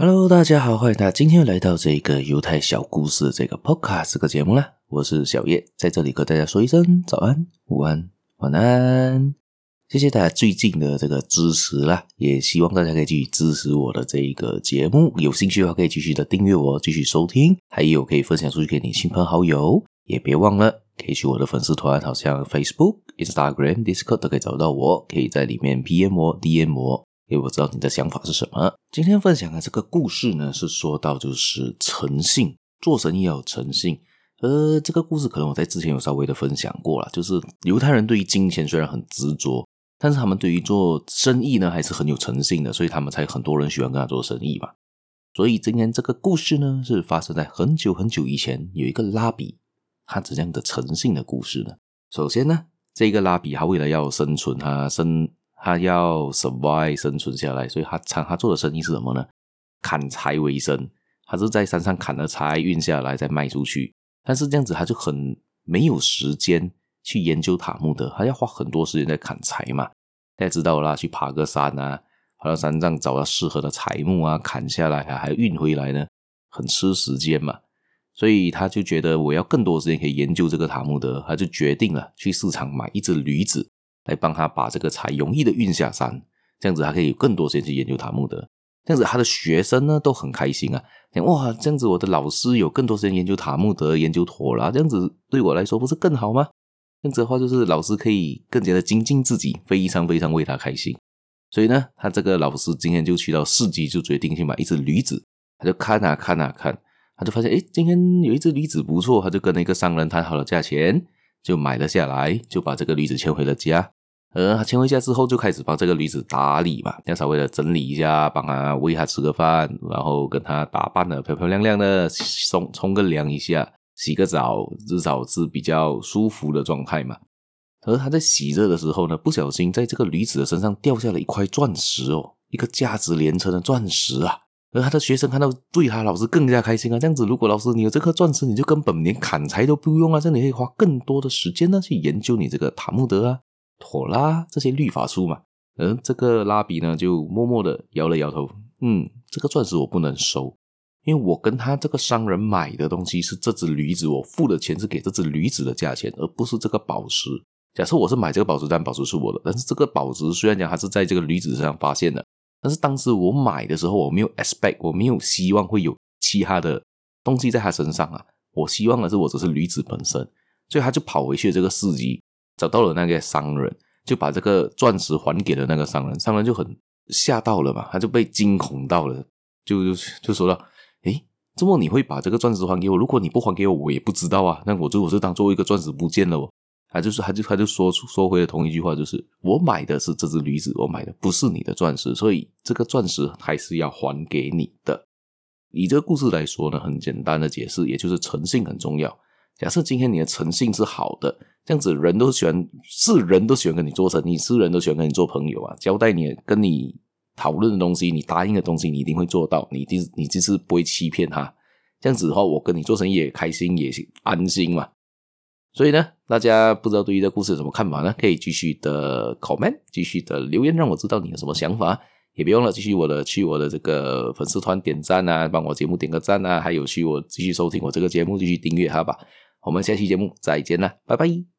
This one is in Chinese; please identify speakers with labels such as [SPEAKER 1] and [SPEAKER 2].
[SPEAKER 1] Hello，大家好，欢迎大家今天又来到这个犹太小故事这个 Podcast 这个节目啦。我是小叶，在这里跟大家说一声早安、午安、晚安。谢谢大家最近的这个支持啦，也希望大家可以继续支持我的这一个节目。有兴趣的话，可以继续的订阅我，继续收听，还有可以分享出去给你亲朋好友。也别忘了可以去我的粉丝团，好像 Facebook、Instagram、Discord 都可以找到我，可以在里面 PM 我、DM 我。因为我知道你的想法是什么。今天分享的这个故事呢，是说到就是诚信，做生意要有诚信。呃，这个故事可能我在之前有稍微的分享过了，就是犹太人对于金钱虽然很执着，但是他们对于做生意呢还是很有诚信的，所以他们才很多人喜欢跟他做生意嘛。所以今天这个故事呢，是发生在很久很久以前，有一个拉比，他怎样的诚信的故事呢？首先呢，这个拉比他为了要生存，他生。他要 survive 生存下来，所以他他他做的生意是什么呢？砍柴为生。他是在山上砍了柴，运下来再卖出去。但是这样子他就很没有时间去研究塔木德，他要花很多时间在砍柴嘛。大家知道啦，去爬个山啊，爬到山上找到适合的柴木啊，砍下来啊，还要运回来呢，很吃时间嘛。所以他就觉得我要更多时间可以研究这个塔木德，他就决定了去市场买一只驴子。来帮他把这个柴容易的运下山，这样子他可以有更多时间去研究塔木德。这样子他的学生呢都很开心啊，讲哇，这样子我的老师有更多时间研究塔木德、研究妥拉，这样子对我来说不是更好吗？这样子的话就是老师可以更加的精进自己，非常非常为他开心。所以呢，他这个老师今天就去到市集，就决定去买一只驴子。他就看啊看啊看，他就发现诶，今天有一只驴子不错，他就跟那个商人谈好了价钱，就买了下来，就把这个驴子牵回了家。呃，他牵回家之后，就开始帮这个驴子打理嘛，要稍微的整理一下，帮他喂他吃个饭，然后跟他打扮的漂漂亮亮的，冲冲个凉一下，洗个澡，至少是比较舒服的状态嘛。而他在洗着的时候呢，不小心在这个驴子的身上掉下了一块钻石哦，一个价值连城的钻石啊。而他的学生看到，对他老师更加开心啊。这样子，如果老师你有这颗钻石，你就根本连砍柴都不用啊，这样你可以花更多的时间呢去研究你这个塔木德啊。妥拉这些律法书嘛，嗯，这个拉比呢就默默的摇了摇头，嗯，这个钻石我不能收，因为我跟他这个商人买的东西是这只驴子，我付的钱是给这只驴子的价钱，而不是这个宝石。假设我是买这个宝石，但宝石是我的，但是这个宝石虽然讲它是在这个驴子身上发现的，但是当时我买的时候，我没有 expect，我没有希望会有其他的东西在他身上啊，我希望的是我只是驴子本身，所以他就跑回去这个市集。找到了那个商人，就把这个钻石还给了那个商人。商人就很吓到了嘛，他就被惊恐到了，就就就说道：“诶，怎么你会把这个钻石还给我？如果你不还给我，我也不知道啊。那我就我就当做一个钻石不见了哦。”他就是他就他就说出说回了同一句话，就是我买的是这只驴子，我买的不是你的钻石，所以这个钻石还是要还给你的。以这个故事来说呢，很简单的解释，也就是诚信很重要。假设今天你的诚信是好的，这样子人都喜欢，是人都喜欢跟你做生意，是人都喜欢跟你做朋友啊。交代你跟你讨论的东西，你答应的东西，你一定会做到，你一定你就是不会欺骗他。这样子的话，我跟你做生意也开心也安心嘛。所以呢，大家不知道对于这个故事有什么看法呢？可以继续的 comment，继续的留言，让我知道你有什么想法。也别忘了继续我的去我的这个粉丝团点赞啊，帮我节目点个赞啊，还有去我继续收听我这个节目，继续订阅它吧。我们下期节目再见了，拜拜。